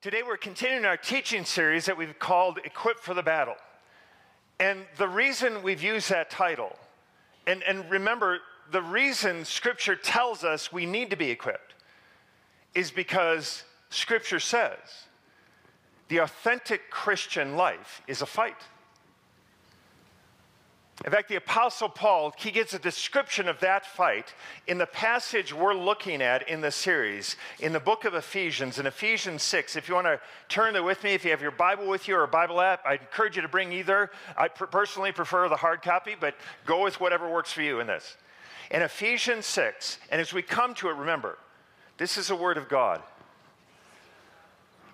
Today we're continuing our teaching series that we've called Equipped for the Battle. And the reason we've used that title, and, and remember, the reason Scripture tells us we need to be equipped is because Scripture says the authentic Christian life is a fight. In fact, the Apostle Paul, he gives a description of that fight in the passage we're looking at in the series, in the book of Ephesians, in Ephesians 6. If you want to turn there with me, if you have your Bible with you or a Bible app, I encourage you to bring either. I personally prefer the hard copy, but go with whatever works for you in this. In Ephesians 6, and as we come to it, remember, this is a word of God.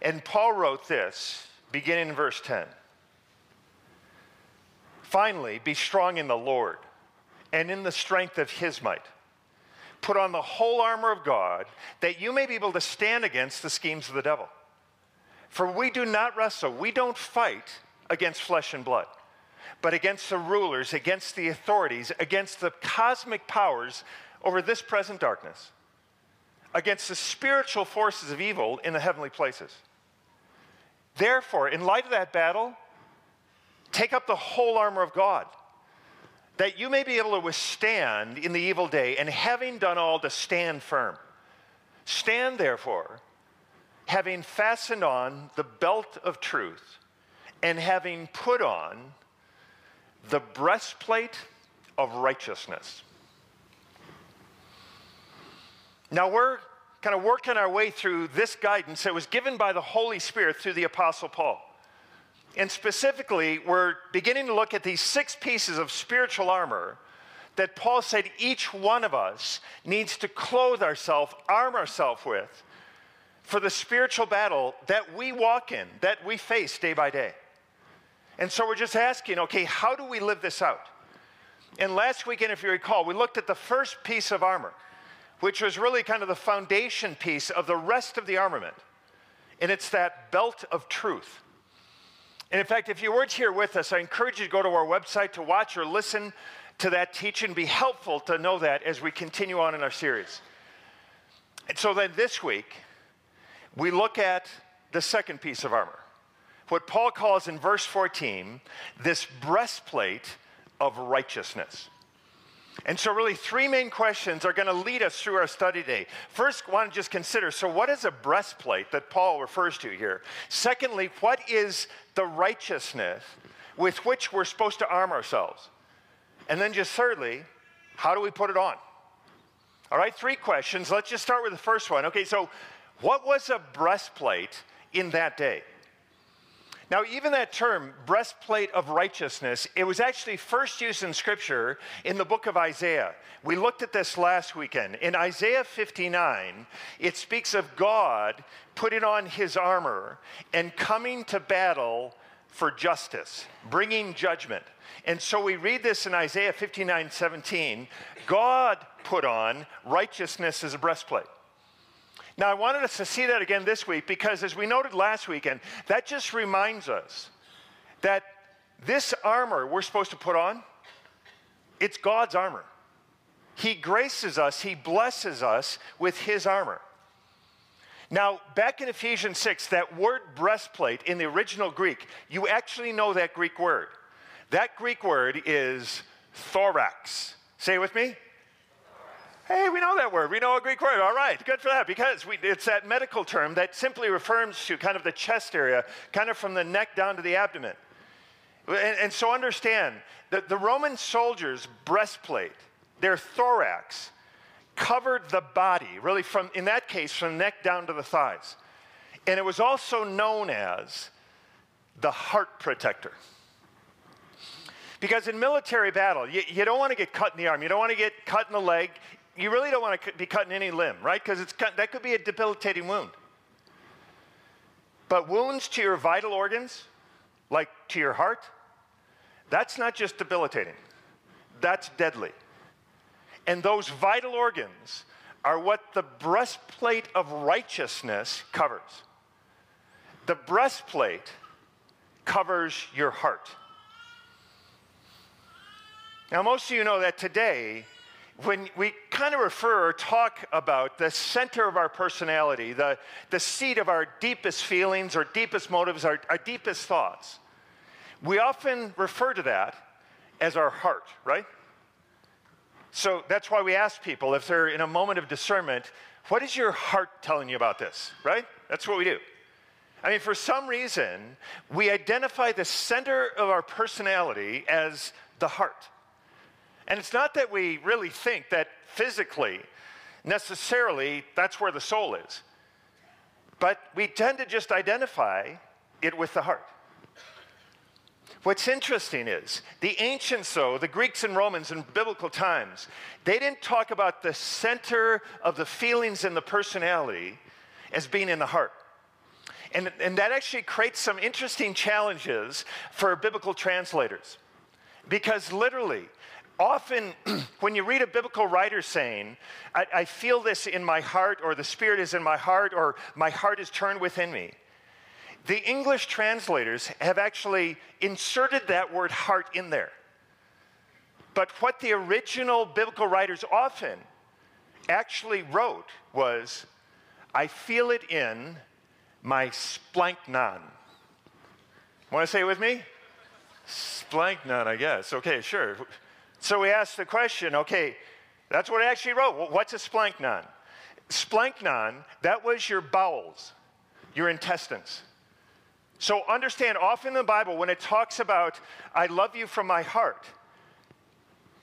And Paul wrote this beginning in verse 10. Finally, be strong in the Lord and in the strength of his might. Put on the whole armor of God that you may be able to stand against the schemes of the devil. For we do not wrestle, we don't fight against flesh and blood, but against the rulers, against the authorities, against the cosmic powers over this present darkness, against the spiritual forces of evil in the heavenly places. Therefore, in light of that battle, Take up the whole armor of God, that you may be able to withstand in the evil day, and having done all, to stand firm. Stand therefore, having fastened on the belt of truth, and having put on the breastplate of righteousness. Now we're kind of working our way through this guidance that was given by the Holy Spirit through the Apostle Paul. And specifically, we're beginning to look at these six pieces of spiritual armor that Paul said each one of us needs to clothe ourselves, arm ourselves with for the spiritual battle that we walk in, that we face day by day. And so we're just asking, okay, how do we live this out? And last weekend, if you recall, we looked at the first piece of armor, which was really kind of the foundation piece of the rest of the armament. And it's that belt of truth. And in fact, if you weren't here with us, I encourage you to go to our website to watch or listen to that teaching. Be helpful to know that as we continue on in our series. And so then this week, we look at the second piece of armor. What Paul calls in verse 14, this breastplate of righteousness. And so, really, three main questions are going to lead us through our study today. First, I want to just consider so, what is a breastplate that Paul refers to here? Secondly, what is the righteousness with which we're supposed to arm ourselves? And then, just thirdly, how do we put it on? All right, three questions. Let's just start with the first one. Okay, so what was a breastplate in that day? Now, even that term, breastplate of righteousness, it was actually first used in Scripture in the book of Isaiah. We looked at this last weekend. In Isaiah 59, it speaks of God putting on his armor and coming to battle for justice, bringing judgment. And so we read this in Isaiah 59 17. God put on righteousness as a breastplate. Now, I wanted us to see that again this week because, as we noted last weekend, that just reminds us that this armor we're supposed to put on, it's God's armor. He graces us, He blesses us with His armor. Now, back in Ephesians 6, that word breastplate in the original Greek, you actually know that Greek word. That Greek word is thorax. Say it with me Hey, we know that word. We know a Greek word. All right, good for that because we, it's that medical term that simply refers to kind of the chest area, kind of from the neck down to the abdomen. And, and so understand that the Roman soldiers' breastplate, their thorax, covered the body, really from, in that case, from neck down to the thighs. And it was also known as the heart protector. Because in military battle, you, you, don't want to get cut in the arm, you don't want to get cut in the leg, you really don't want to be cutting any limb, right? Because that could be a debilitating wound. But wounds to your vital organs, like to your heart, that's not just debilitating, that's deadly. And those vital organs are what the breastplate of righteousness covers. The breastplate covers your heart. Now, most of you know that today, when we kind of refer or talk about the center of our personality, the, the seat of our deepest feelings, our deepest motives, our, our deepest thoughts, we often refer to that as our heart, right? So that's why we ask people if they're in a moment of discernment, what is your heart telling you about this, right? That's what we do. I mean, for some reason, we identify the center of our personality as the heart. And it's not that we really think that physically, necessarily, that's where the soul is. But we tend to just identify it with the heart. What's interesting is the ancients, though, the Greeks and Romans in biblical times, they didn't talk about the center of the feelings and the personality as being in the heart. And, and that actually creates some interesting challenges for biblical translators. Because literally, often when you read a biblical writer saying, I, I, feel this in my heart, or the Spirit is in my heart, or my heart is turned within me, the English translators have actually inserted that word heart in there. But what the original biblical writers often actually wrote was, I feel it in my splanchnon. Want to say it with me? Splanchnon, I guess. Okay, sure. So we asked the question okay, that's what I actually wrote. What's a splanchnon? Splanchnon, that was your bowels, your intestines. So understand, often in the Bible, when it talks about, I love you from my heart,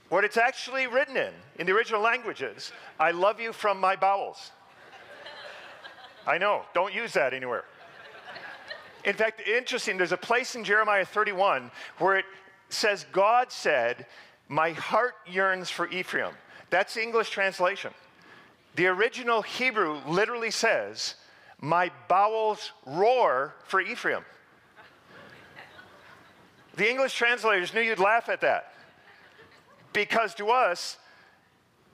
what it's actually written in, in the original languages, I love you from my bowels. I know, don't use that anywhere. In fact, interesting, there's a place in Jeremiah 31 where it says, God said, my heart yearns for Ephraim. That's the English translation. The original Hebrew literally says, My bowels roar for Ephraim. The English translators knew you'd laugh at that. Because to us,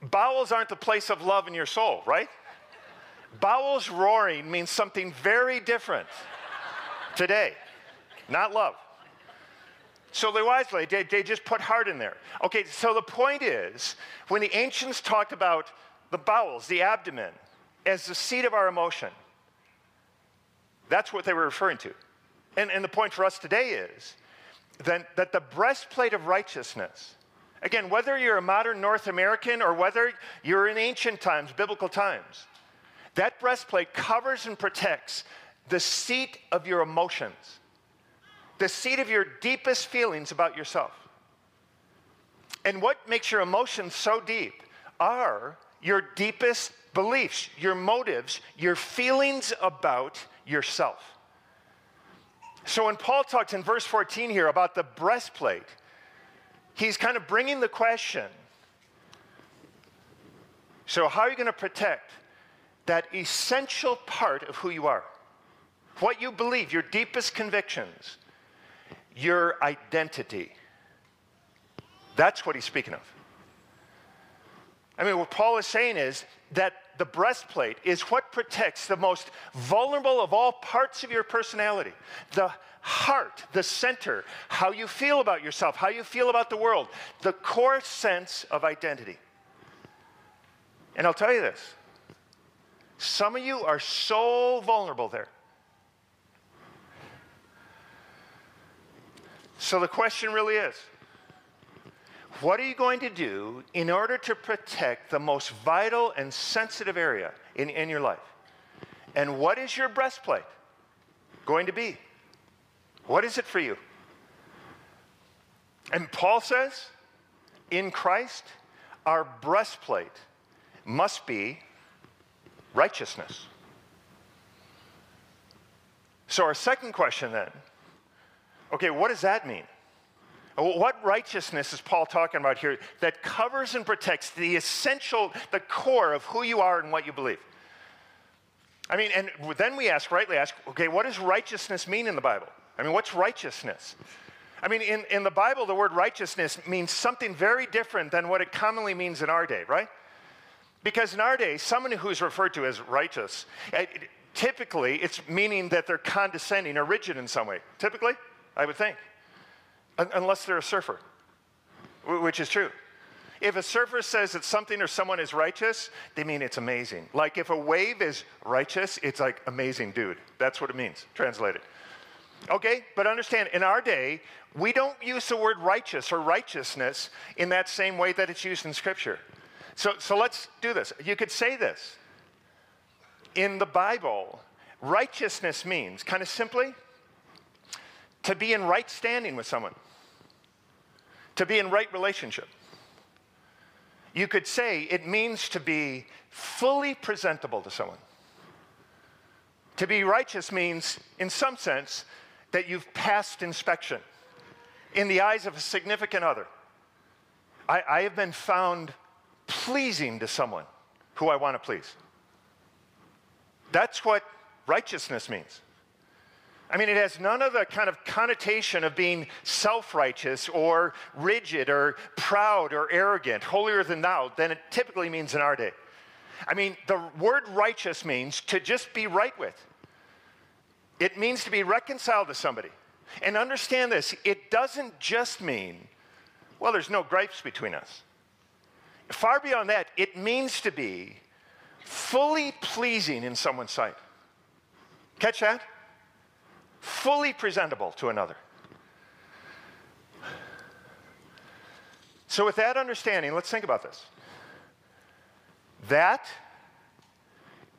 bowels aren't the place of love in your soul, right? Bowels roaring means something very different today, not love. So they wisely, they, they just put heart in there. Okay, so the point is, when the ancients talked about the bowels, the abdomen, as the seat of our emotion, that's what they were referring to. And, and the point for us today is that, that the breastplate of righteousness, again, whether you're a modern North American or whether you're in ancient times, biblical times, that breastplate covers and protects the seat of your emotions the seat of your deepest feelings about yourself. And what makes your emotions so deep are your deepest beliefs, your motives, your feelings about yourself. So when Paul talks in verse 14 here about the breastplate, he's kind of bringing the question so, how are you going to protect that essential part of who you are? What you believe, your deepest convictions your identity. That's what he's speaking of. I mean, what Paul is saying is that the breastplate is what protects the most vulnerable of all parts of your personality the heart, the center, how you feel about yourself, how you feel about the world, the core sense of identity. And I'll tell you this some of you are so vulnerable there. So the question really is what are you going to do in order to protect the most vital and sensitive area in, in your life? And what is your breastplate going to be? What is it for you? And Paul says, in Christ, our breastplate must be righteousness. So, our second question then Okay, what does that mean? What righteousness is Paul talking about here that covers and protects the essential, the core of who you are and what you believe? I mean, and then we ask, rightly ask, okay, what does righteousness mean in the Bible? I mean, what's righteousness? I mean, in, in the Bible, the word righteousness means something very different than what it commonly means in our day, right? Because in our day, someone who's referred to as righteous, typically it's meaning that they're condescending or rigid in some way. Typically? I would think, unless they're a surfer, which is true. If a surfer says that something or someone is righteous, they mean it's amazing. Like if a wave is righteous, it's like amazing, dude. That's what it means, translated. Okay, but understand, in our day, we don't use the word righteous or righteousness in that same way that it's used in Scripture. So, so let's do this. You could say this. In the Bible, righteousness means, kind of simply, to be in right standing with someone, to be in right relationship. You could say it means to be fully presentable to someone. To be righteous means, in some sense, that you've passed inspection in the eyes of a significant other. I, I have been found pleasing to someone who I want to please. That's what righteousness means. I mean, it has none of the kind of connotation of being self righteous or rigid or proud or arrogant, holier than thou, than it typically means in our day. I mean, the word righteous means to just be right with, it means to be reconciled to somebody. And understand this it doesn't just mean, well, there's no gripes between us. Far beyond that, it means to be fully pleasing in someone's sight. Catch that? Fully presentable to another. So, with that understanding, let's think about this. That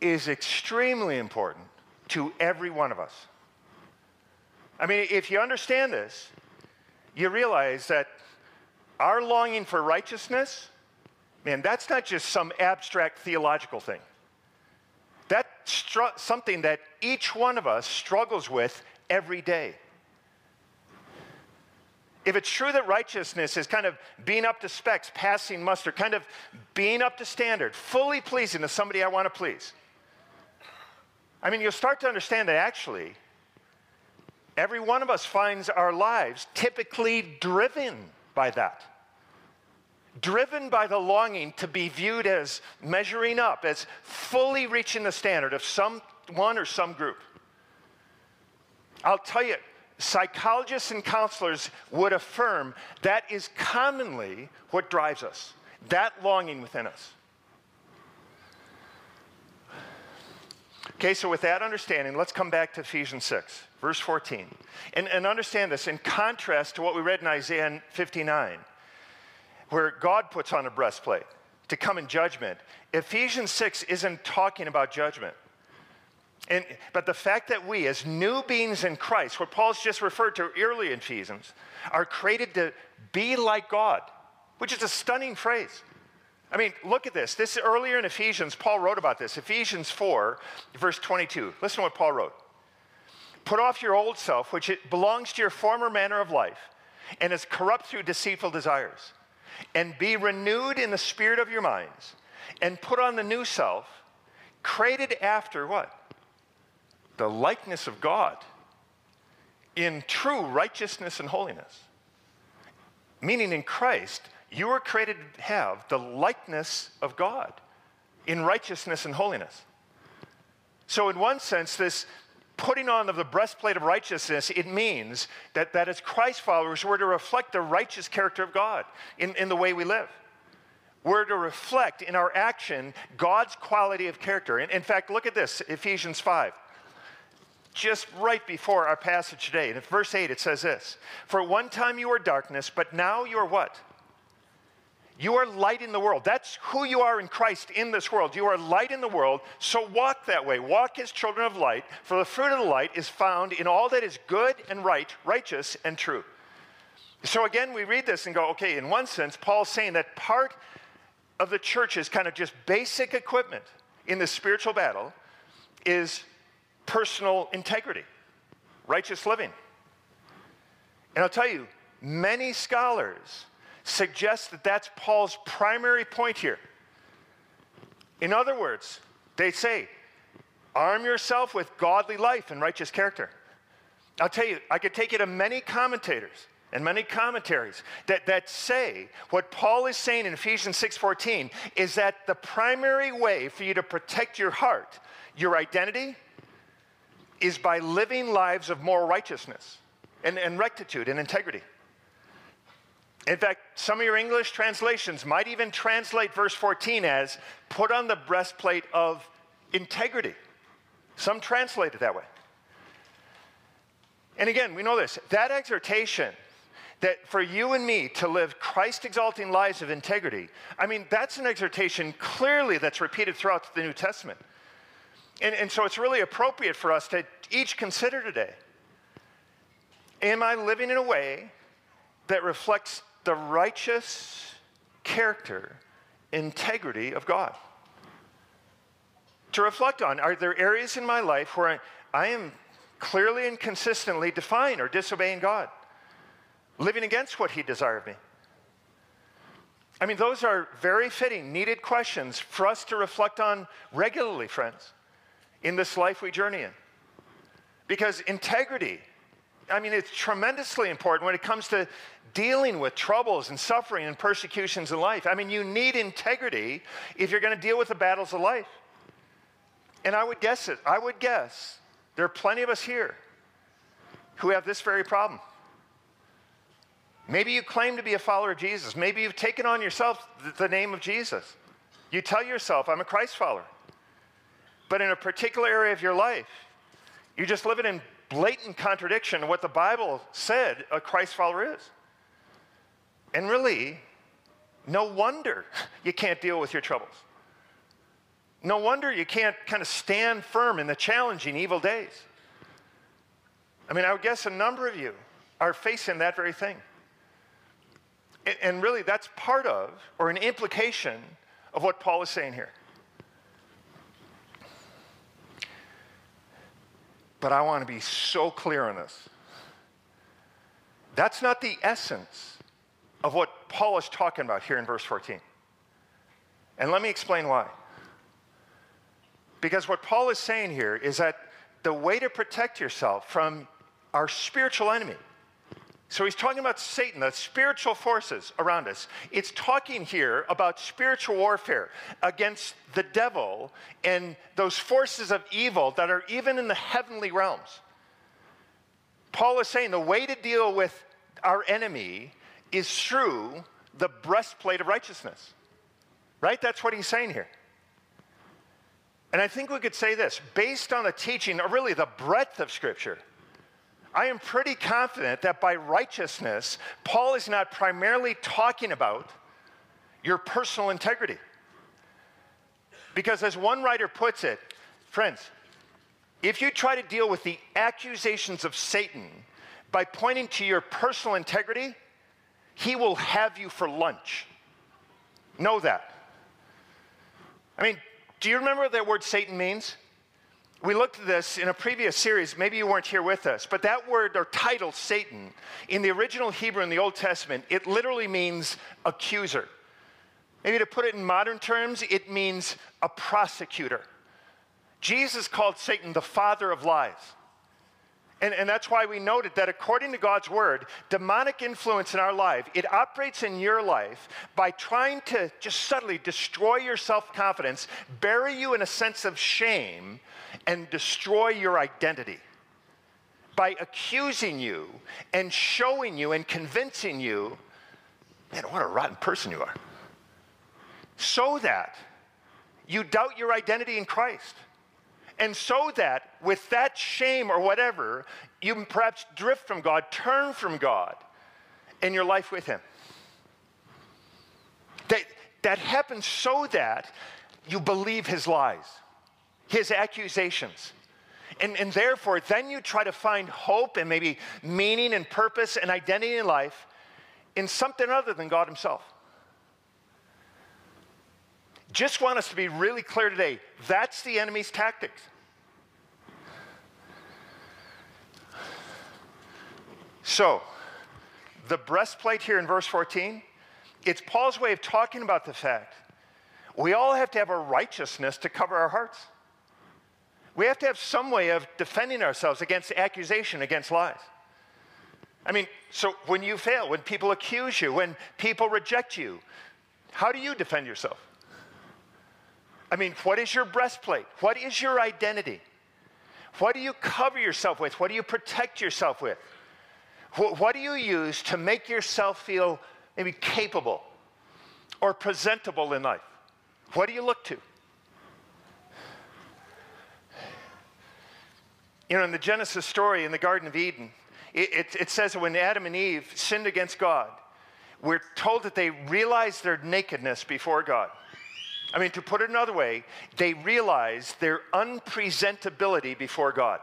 is extremely important to every one of us. I mean, if you understand this, you realize that our longing for righteousness, man, that's not just some abstract theological thing. Str- something that each one of us struggles with every day. If it's true that righteousness is kind of being up to specs, passing muster, kind of being up to standard, fully pleasing to somebody I want to please, I mean, you'll start to understand that actually, every one of us finds our lives typically driven by that. Driven by the longing to be viewed as measuring up, as fully reaching the standard of someone or some group. I'll tell you, psychologists and counselors would affirm that is commonly what drives us, that longing within us. Okay, so with that understanding, let's come back to Ephesians 6, verse 14. And, and understand this in contrast to what we read in Isaiah 59, where God puts on a breastplate to come in judgment. Ephesians 6 isn't talking about judgment. And, but the fact that we, as new beings in Christ, what Paul's just referred to earlier in Ephesians, are created to be like God, which is a stunning phrase. I mean, look at this. This earlier in Ephesians, Paul wrote about this. Ephesians 4, verse 22. Listen to what Paul wrote. Put off your old self, which it belongs to your former manner of life and is corrupt through deceitful desires, and be renewed in the spirit of your minds, and put on the new self, created after what? the likeness of God in true righteousness and holiness. Meaning in Christ, you were created to have the likeness of God in righteousness and holiness. So, in one sense, this putting on of the breastplate of righteousness, it means that, that as Christ followers, we're to reflect the righteous character of God in, in the way we live. We're to reflect in our action God's quality of character. In, in fact, look at this Ephesians 5 just right before our passage today. In verse 8, it says this For one time you were darkness, but now you are what? You are light in the world. That's who you are in Christ in this world. You are light in the world, so walk that way. Walk as children of light, for the fruit of the light is found in all that is good and right, righteous and true. So again, we read this and go, okay, in one sense, Paul's saying that part of the church's kind of just basic equipment in the spiritual battle is personal integrity, righteous living. And I'll tell you, many scholars suggest that that's Paul's primary point here. In other words, they say, arm yourself with godly life and righteous character. I'll tell you, I could take you to many commentators and many commentaries that, that say what Paul is saying in Ephesians 6:14 is that the primary way for you to protect your heart, your identity, is by living lives of moral righteousness and, and rectitude and integrity. In fact, some of your English translations might even translate verse 14 as put on the breastplate of integrity. Some translate it that way. And again, we know this that exhortation that for you and me to live Christ exalting lives of integrity, I mean, that's an exhortation clearly that's repeated throughout the New Testament. And, and so it's really appropriate for us to each consider today Am I living in a way that reflects the righteous character, integrity of God? To reflect on are there areas in my life where I, I am clearly and consistently defying or disobeying God, living against what He desired me? I mean, those are very fitting, needed questions for us to reflect on regularly, friends, in this life we journey in. Because integrity I mean, it's tremendously important when it comes to dealing with troubles and suffering and persecutions in life. I mean, you need integrity if you're going to deal with the battles of life. And I would guess it, I would guess there are plenty of us here who have this very problem. Maybe you claim to be a follower of Jesus. Maybe you've taken on yourself the name of Jesus. You tell yourself, I'm a Christ follower. But in a particular area of your life, you're just living in blatant contradiction of what the Bible said a Christ follower is. And really, no wonder you can't deal with your troubles. No wonder you can't kind of stand firm in the challenging evil days. I mean, I would guess a number of you are facing that very thing. And really, that's part of, or an implication of what Paul is saying here. But I want to be so clear on this. That's not the essence of what Paul is talking about here in verse 14. And let me explain why. Because what Paul is saying here is that the way to protect yourself from our spiritual enemy so he's talking about Satan, the spiritual forces around us. It's talking here about spiritual warfare against the devil and those forces of evil that are even in the heavenly realms. Paul is saying the way to deal with our enemy is through the breastplate of righteousness. Right? That's what he's saying here. And I think we could say this based on the teaching, or really the breadth of Scripture I am pretty confident that by righteousness, Paul is not primarily talking about your personal integrity. Because as one writer puts it, friends, if you try to deal with the accusations of Satan by pointing to your personal integrity, he will have you for lunch. Know that. I mean, do you remember what that word Satan means? We looked at this in a previous series. Maybe you weren't here with us, but that word or title, Satan, in the original Hebrew in the Old Testament, it literally means accuser. Maybe to put it in modern terms, it means a prosecutor. Jesus called Satan the father of lies. And, and that's why we noted that according to God's word, demonic influence in our life, it operates in your life by trying to just subtly destroy your self confidence, bury you in a sense of shame, and destroy your identity. By accusing you and showing you and convincing you, man, what a rotten person you are. So that you doubt your identity in Christ and so that with that shame or whatever, you perhaps drift from God, turn from God in your life with Him. That, that happens so that you believe His lies, His accusations. And, and therefore, then you try to find hope and maybe meaning and purpose and identity in life in something other than God Himself. Just want us to be really clear today that's the enemy's tactics. So, the breastplate here in verse 14, it's Paul's way of talking about the fact we all have to have a righteousness to cover our hearts. We have to have some way of defending ourselves against accusation, against lies. I mean, so when you fail, when people accuse you, when people reject you, how do you defend yourself? I mean, what is your breastplate? What is your identity? What do you cover yourself with? What do you protect yourself with? What, do you use to make yourself feel maybe capable, or presentable in life? What do you look to? You know, in the Genesis story in the Garden of Eden, it, it, it says that when Adam and Eve sinned against God, we're told that they realized their nakedness before God. I mean, to put it another way, they realized their unpresentability before God.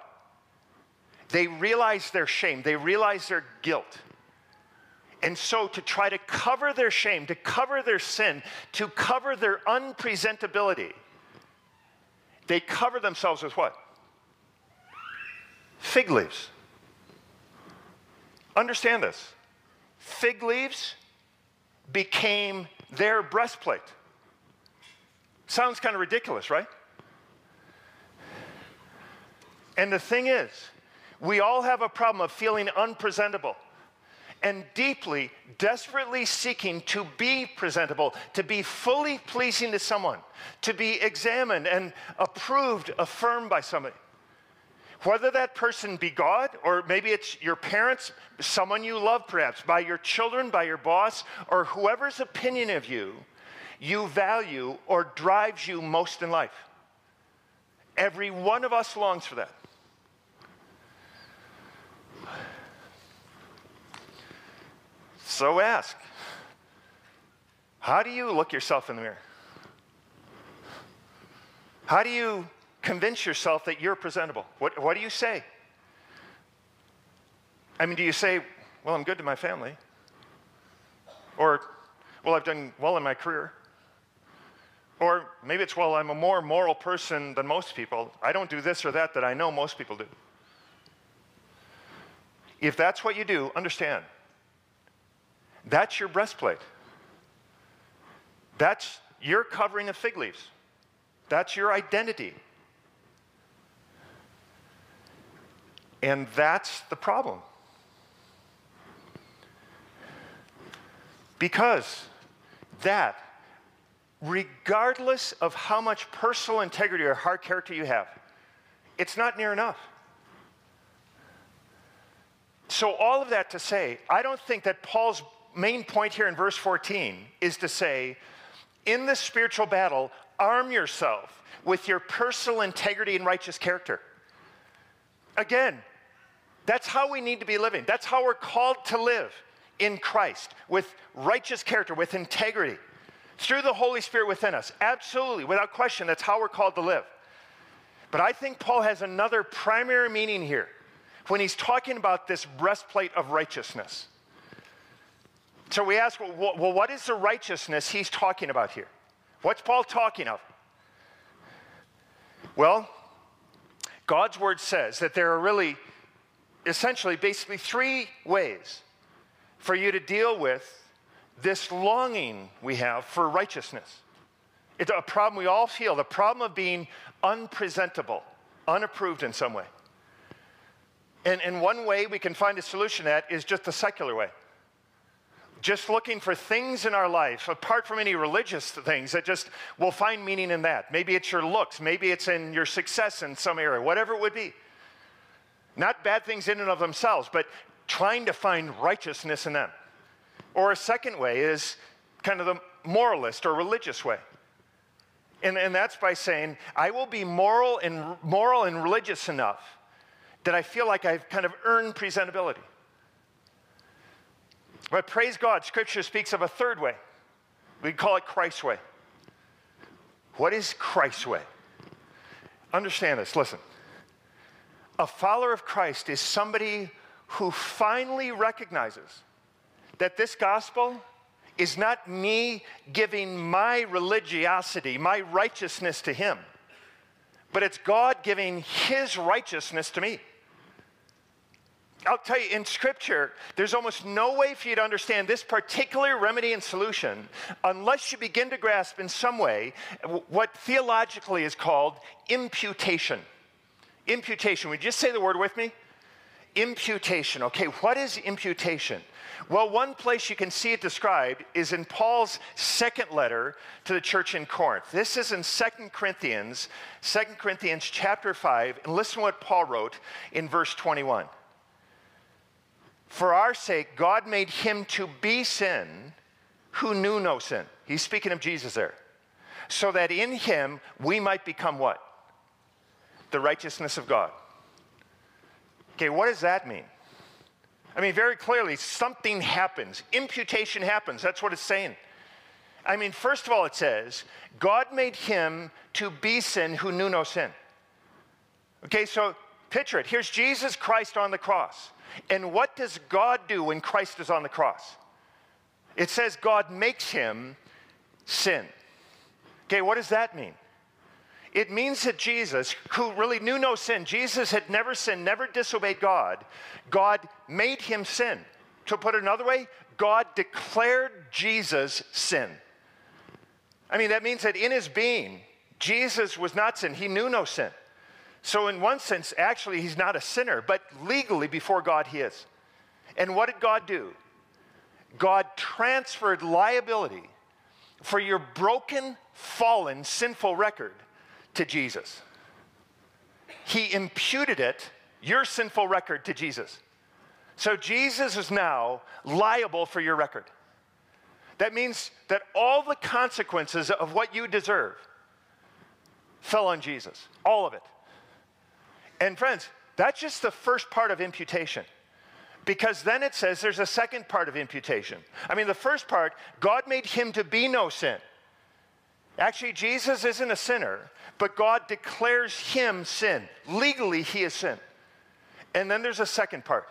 They realized their shame, they realized their guilt. And so, to try to cover their shame, to cover their sin, to cover their unpresentability, they cover themselves with what? Fig leaves. Understand this fig leaves became their breastplate. Sounds kind of ridiculous, right? And the thing is, we all have a problem of feeling unpresentable and deeply, desperately seeking to be presentable, to be fully pleasing to someone, to be examined and approved, affirmed by somebody. Whether that person be God, or maybe it's your parents, someone you love perhaps, by your children, by your boss, or whoever's opinion of you you value or drives you most in life. Every one of us longs for that. So ask how do you look yourself in the mirror? How do you convince yourself that you're presentable? What, what do you say? I mean, do you say, well, I'm good to my family? Or, well, I've done well in my career? Or maybe it's, well, I'm a more moral person than most people. I don't do this or that that I know most people do. If that's what you do, understand that's your breastplate. That's your covering of fig leaves. That's your identity. And that's the problem. Because that regardless of how much personal integrity or hard character you have, it's not near enough. So, all of that to say, I don't think that Paul's main point here in verse 14 is to say, in this spiritual battle, arm yourself with your personal integrity and righteous character. Again, that's how we need to be living. That's how we're called to live in Christ with righteous character, with integrity through the Holy Spirit within us. Absolutely, without question, that's how we're called to live. But I think Paul has another primary meaning here when he's talking about this breastplate of righteousness. So we ask, well, what is the righteousness he's talking about here? What's Paul talking of? Well, God's word says that there are really, essentially, basically three ways for you to deal with this longing we have for righteousness. It's a problem we all feel the problem of being unpresentable, unapproved in some way. And, and one way we can find a solution to that is just the secular way. Just looking for things in our life, apart from any religious things, that just will find meaning in that. Maybe it's your looks, maybe it's in your success in some area, whatever it would be. Not bad things in and of themselves, but trying to find righteousness in them. Or a second way is kind of the moralist or religious way. And, and that's by saying, I will be moral and, moral and religious enough that I feel like I've kind of earned presentability. But praise God, Scripture speaks of a third way. We call it Christ's way. What is Christ's way? Understand this, listen. A follower of Christ is somebody who finally recognizes that this gospel is not me giving my religiosity, my righteousness to Him, but it's God giving His righteousness to me. I'll tell you, in Scripture, there's almost no way for you to understand this particular remedy and solution unless you begin to grasp in some way what theologically is called imputation. Imputation. Would you just say the word with me? Imputation. Okay, what is imputation? Well, one place you can see it described is in Paul's second letter to the church in Corinth. This is in 2 Corinthians, 2 Corinthians chapter 5, and listen to what Paul wrote in verse 21. For our sake, God made him to be sin who knew no sin. He's speaking of Jesus there. So that in him we might become what? The righteousness of God. Okay, what does that mean? I mean, very clearly, something happens. Imputation happens. That's what it's saying. I mean, first of all, it says, God made him to be sin who knew no sin. Okay, so picture it. Here's Jesus Christ on the cross. And what does God do when Christ is on the cross? It says God makes him sin. Okay, what does that mean? It means that Jesus, who really knew no sin, Jesus had never sinned, never disobeyed God, God made him sin. To put it another way, God declared Jesus sin. I mean, that means that in his being, Jesus was not sin. He knew no sin. So, in one sense, actually, he's not a sinner, but legally before God, he is. And what did God do? God transferred liability for your broken, fallen, sinful record to Jesus. He imputed it, your sinful record, to Jesus. So Jesus is now liable for your record. That means that all the consequences of what you deserve fell on Jesus, all of it. And friends, that's just the first part of imputation. Because then it says there's a second part of imputation. I mean, the first part, God made him to be no sin. Actually, Jesus isn't a sinner, but God declares him sin. Legally, he is sin. And then there's a second part.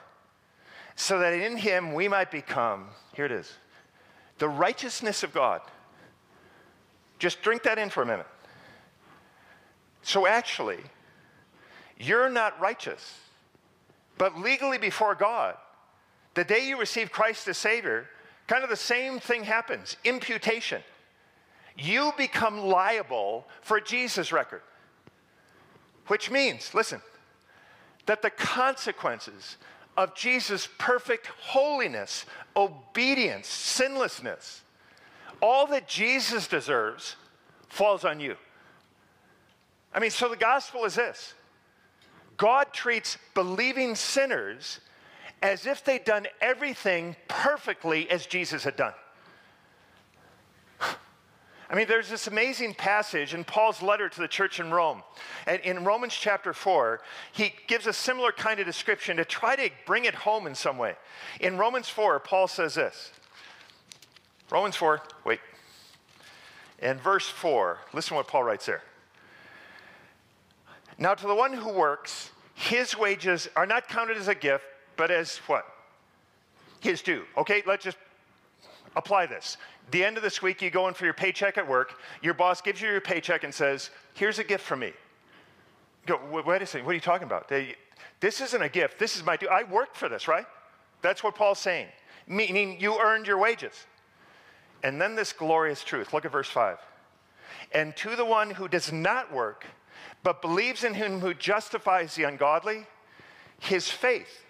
So that in him we might become, here it is, the righteousness of God. Just drink that in for a minute. So actually, you're not righteous, but legally before God, the day you receive Christ as Savior, kind of the same thing happens imputation you become liable for Jesus' record. Which means, listen, that the consequences of Jesus' perfect holiness, obedience, sinlessness, all that Jesus deserves falls on you. I mean, so the gospel is this God treats believing sinners as if they'd done everything perfectly as Jesus had done. I mean, there's this amazing passage in Paul's letter to the church in Rome. And in Romans chapter 4, he gives a similar kind of description to try to bring it home in some way. In Romans 4, Paul says this Romans 4, wait. In verse 4, listen what Paul writes there. Now, to the one who works, his wages are not counted as a gift, but as what? His due. Okay, let's just apply this. The end of this week, you go in for your paycheck at work. Your boss gives you your paycheck and says, Here's a gift from me. You go, wait a second, what are you talking about? They, this isn't a gift. This is my due. I worked for this, right? That's what Paul's saying, meaning you earned your wages. And then this glorious truth. Look at verse 5. And to the one who does not work, but believes in him who justifies the ungodly, his faith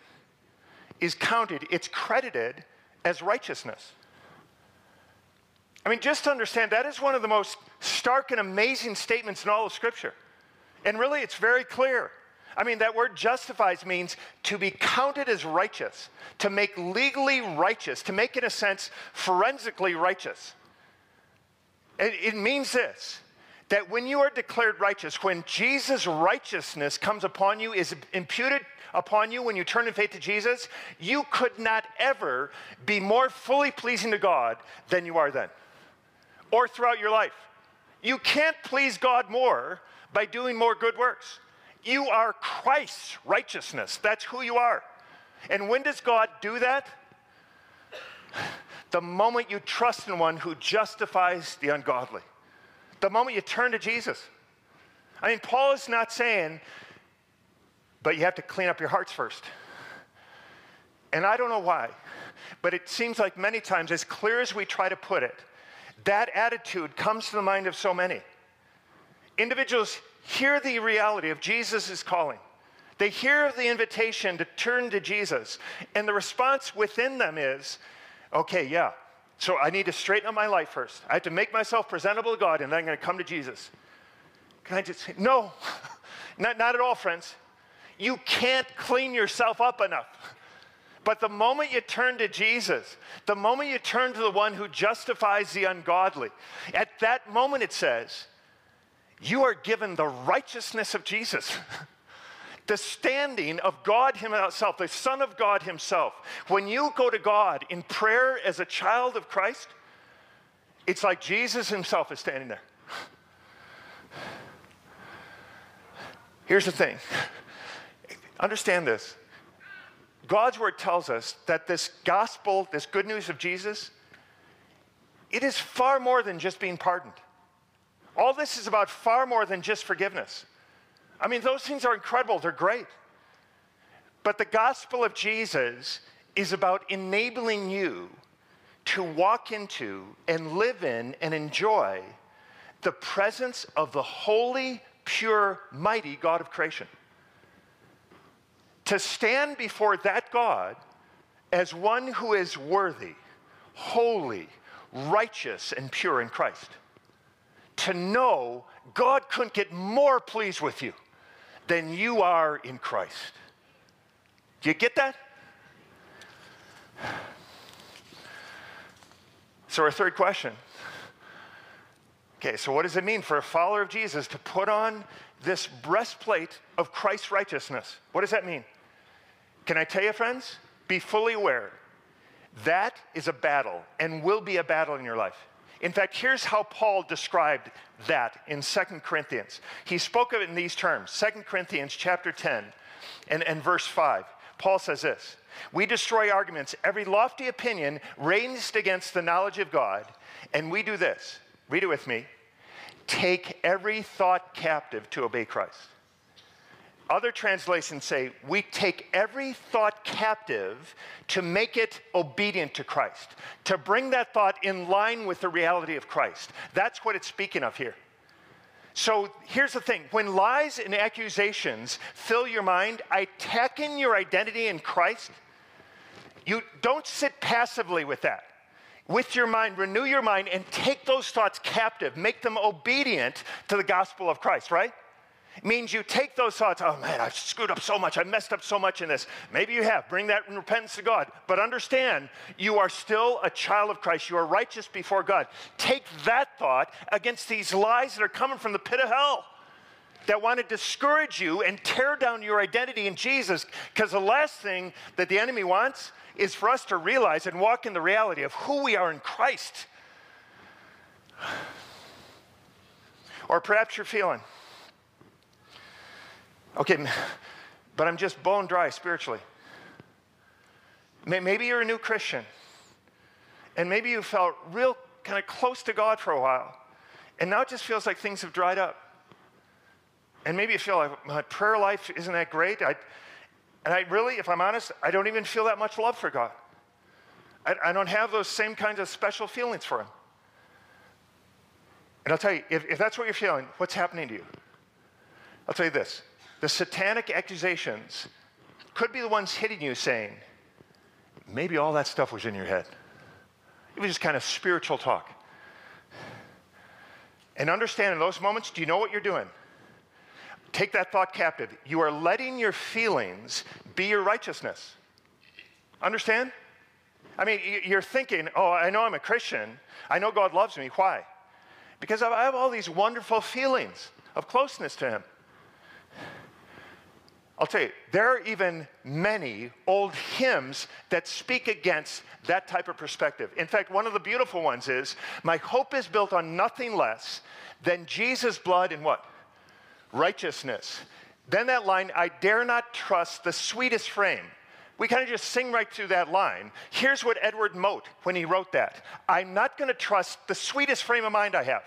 is counted, it's credited as righteousness. I mean, just to understand, that is one of the most stark and amazing statements in all of Scripture. And really, it's very clear. I mean, that word justifies means to be counted as righteous, to make legally righteous, to make, in a sense, forensically righteous. It, it means this that when you are declared righteous, when Jesus' righteousness comes upon you, is imputed upon you when you turn in faith to Jesus, you could not ever be more fully pleasing to God than you are then or throughout your life. You can't please God more by doing more good works. You are Christ's righteousness. That's who you are. And when does God do that? The moment you trust in one who justifies the ungodly. The moment you turn to Jesus. I mean, Paul is not saying, but you have to clean up your hearts first. And I don't know why, but it seems like many times, as clear as we try to put it, that attitude comes to the mind of so many. Individuals hear the reality of Jesus' calling. They hear the invitation to turn to Jesus, and the response within them is, okay, yeah, so I need to straighten up my life first. I have to make myself presentable to God, and then I'm going to come to Jesus. Can I just say, no, not, not at all, friends. You can't clean yourself up enough. But the moment you turn to Jesus, the moment you turn to the one who justifies the ungodly, at that moment it says, you are given the righteousness of Jesus. the standing of God Himself, the Son of God Himself. When you go to God in prayer as a child of Christ, it's like Jesus Himself is standing there. Here's the thing understand this. God's word tells us that this gospel, this good news of Jesus, it is far more than just being pardoned. All this is about far more than just forgiveness. I mean, those things are incredible, they're great. But the gospel of Jesus is about enabling you to walk into and live in and enjoy the presence of the holy, pure, mighty God of creation. To stand before that God as one who is worthy, holy, righteous, and pure in Christ. To know God couldn't get more pleased with you than you are in Christ. Do you get that? So, our third question. Okay, so what does it mean for a follower of Jesus to put on this breastplate of Christ's righteousness? What does that mean? Can I tell you, friends? Be fully aware that is a battle and will be a battle in your life. In fact, here's how Paul described that in Second Corinthians. He spoke of it in these terms Second Corinthians chapter 10 and, and verse 5. Paul says this We destroy arguments, every lofty opinion raised against the knowledge of God, and we do this. Read it with me. Take every thought captive to obey Christ. Other translations say, we take every thought captive to make it obedient to Christ, to bring that thought in line with the reality of Christ. That's what it's speaking of here. So here's the thing when lies and accusations fill your mind, attacking your identity in Christ, you don't sit passively with that. With your mind, renew your mind and take those thoughts captive, make them obedient to the gospel of Christ, right? means you take those thoughts, oh man, I've screwed up so much, I messed up so much in this. Maybe you have. Bring that repentance to God. But understand, you are still a child of Christ. You are righteous before God. Take that thought against these lies that are coming from the pit of hell that want to discourage you and tear down your identity in Jesus. Because the last thing that the enemy wants is for us to realize and walk in the reality of who we are in Christ. Or perhaps you're feeling, Okay, but I'm just bone dry spiritually. Maybe you're a new Christian, and maybe you felt real kind of close to God for a while, and now it just feels like things have dried up. And maybe you feel like my prayer life isn't that great. I, and I really, if I'm honest, I don't even feel that much love for God. I, I don't have those same kinds of special feelings for Him. And I'll tell you, if, if that's what you're feeling, what's happening to you? I'll tell you this the satanic accusations could be the ones hitting you saying, maybe all that stuff was in your head. It was just kind of spiritual talk. And understand in those moments, do you know what you're doing? Take that thought captive. You are letting your feelings be your righteousness. Understand? I mean, you're thinking, oh, I know I'm a Christian. I know God loves me. Why? Because I have all these wonderful feelings of closeness to Him. I'll tell you, there are even many old hymns that speak against that type of perspective. In fact, one of the beautiful ones is My hope is built on nothing less than Jesus' blood and what? Righteousness. Then that line, I dare not trust the sweetest frame. We kind of just sing right through that line. Here's what Edward Mote, when he wrote that I'm not going to trust the sweetest frame of mind I have.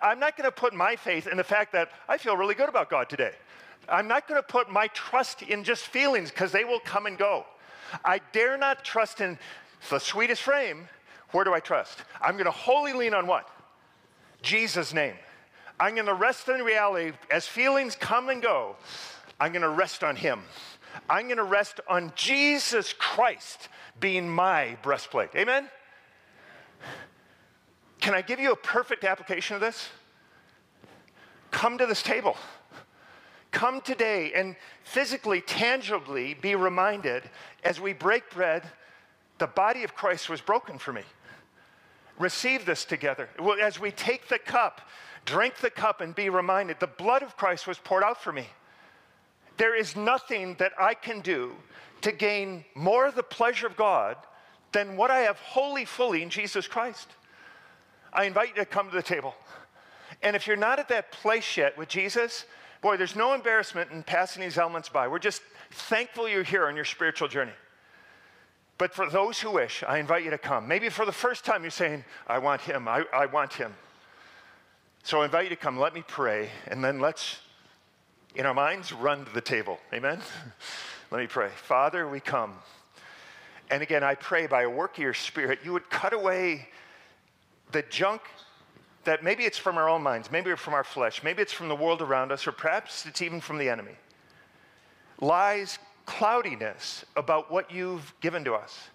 I'm not going to put my faith in the fact that I feel really good about God today. I'm not going to put my trust in just feelings because they will come and go. I dare not trust in the sweetest frame. Where do I trust? I'm going to wholly lean on what? Jesus' name. I'm going to rest in reality as feelings come and go. I'm going to rest on Him. I'm going to rest on Jesus Christ being my breastplate. Amen? Can I give you a perfect application of this? Come to this table. come today and physically, tangibly be reminded as we break bread, the body of Christ was broken for me. Receive this together. As we take the cup, drink the cup and be reminded the blood of Christ was poured out for me. There is nothing that I can do to gain more of the pleasure of God than what I have wholly, fully in Jesus Christ. I invite you to come to the table. And if you're not at that place yet with Jesus, boy, there's no embarrassment in passing these elements by. We're just thankful you're here on your spiritual journey. But for those who wish, I invite you to come. Maybe for the first time you're saying, I want him, I, I want him. So I invite you to come. Let me pray, and then let's, in our minds, run to the table. Amen? Let me pray. Father, we come. And again, I pray by a work of your spirit, you would cut away the junk that maybe it's from our own minds, maybe it's from our flesh, maybe it's from the world around us, or perhaps it's even from the enemy. Lies, cloudiness about what you've given to us.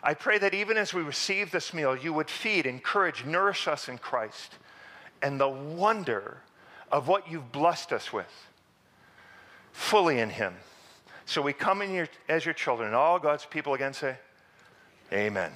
I pray that even as we receive this meal, you would feed, encourage, nourish us in Christ and the wonder of what you've blessed us with fully in Him. So we come in your, as your children, and all God's people again say, Amen.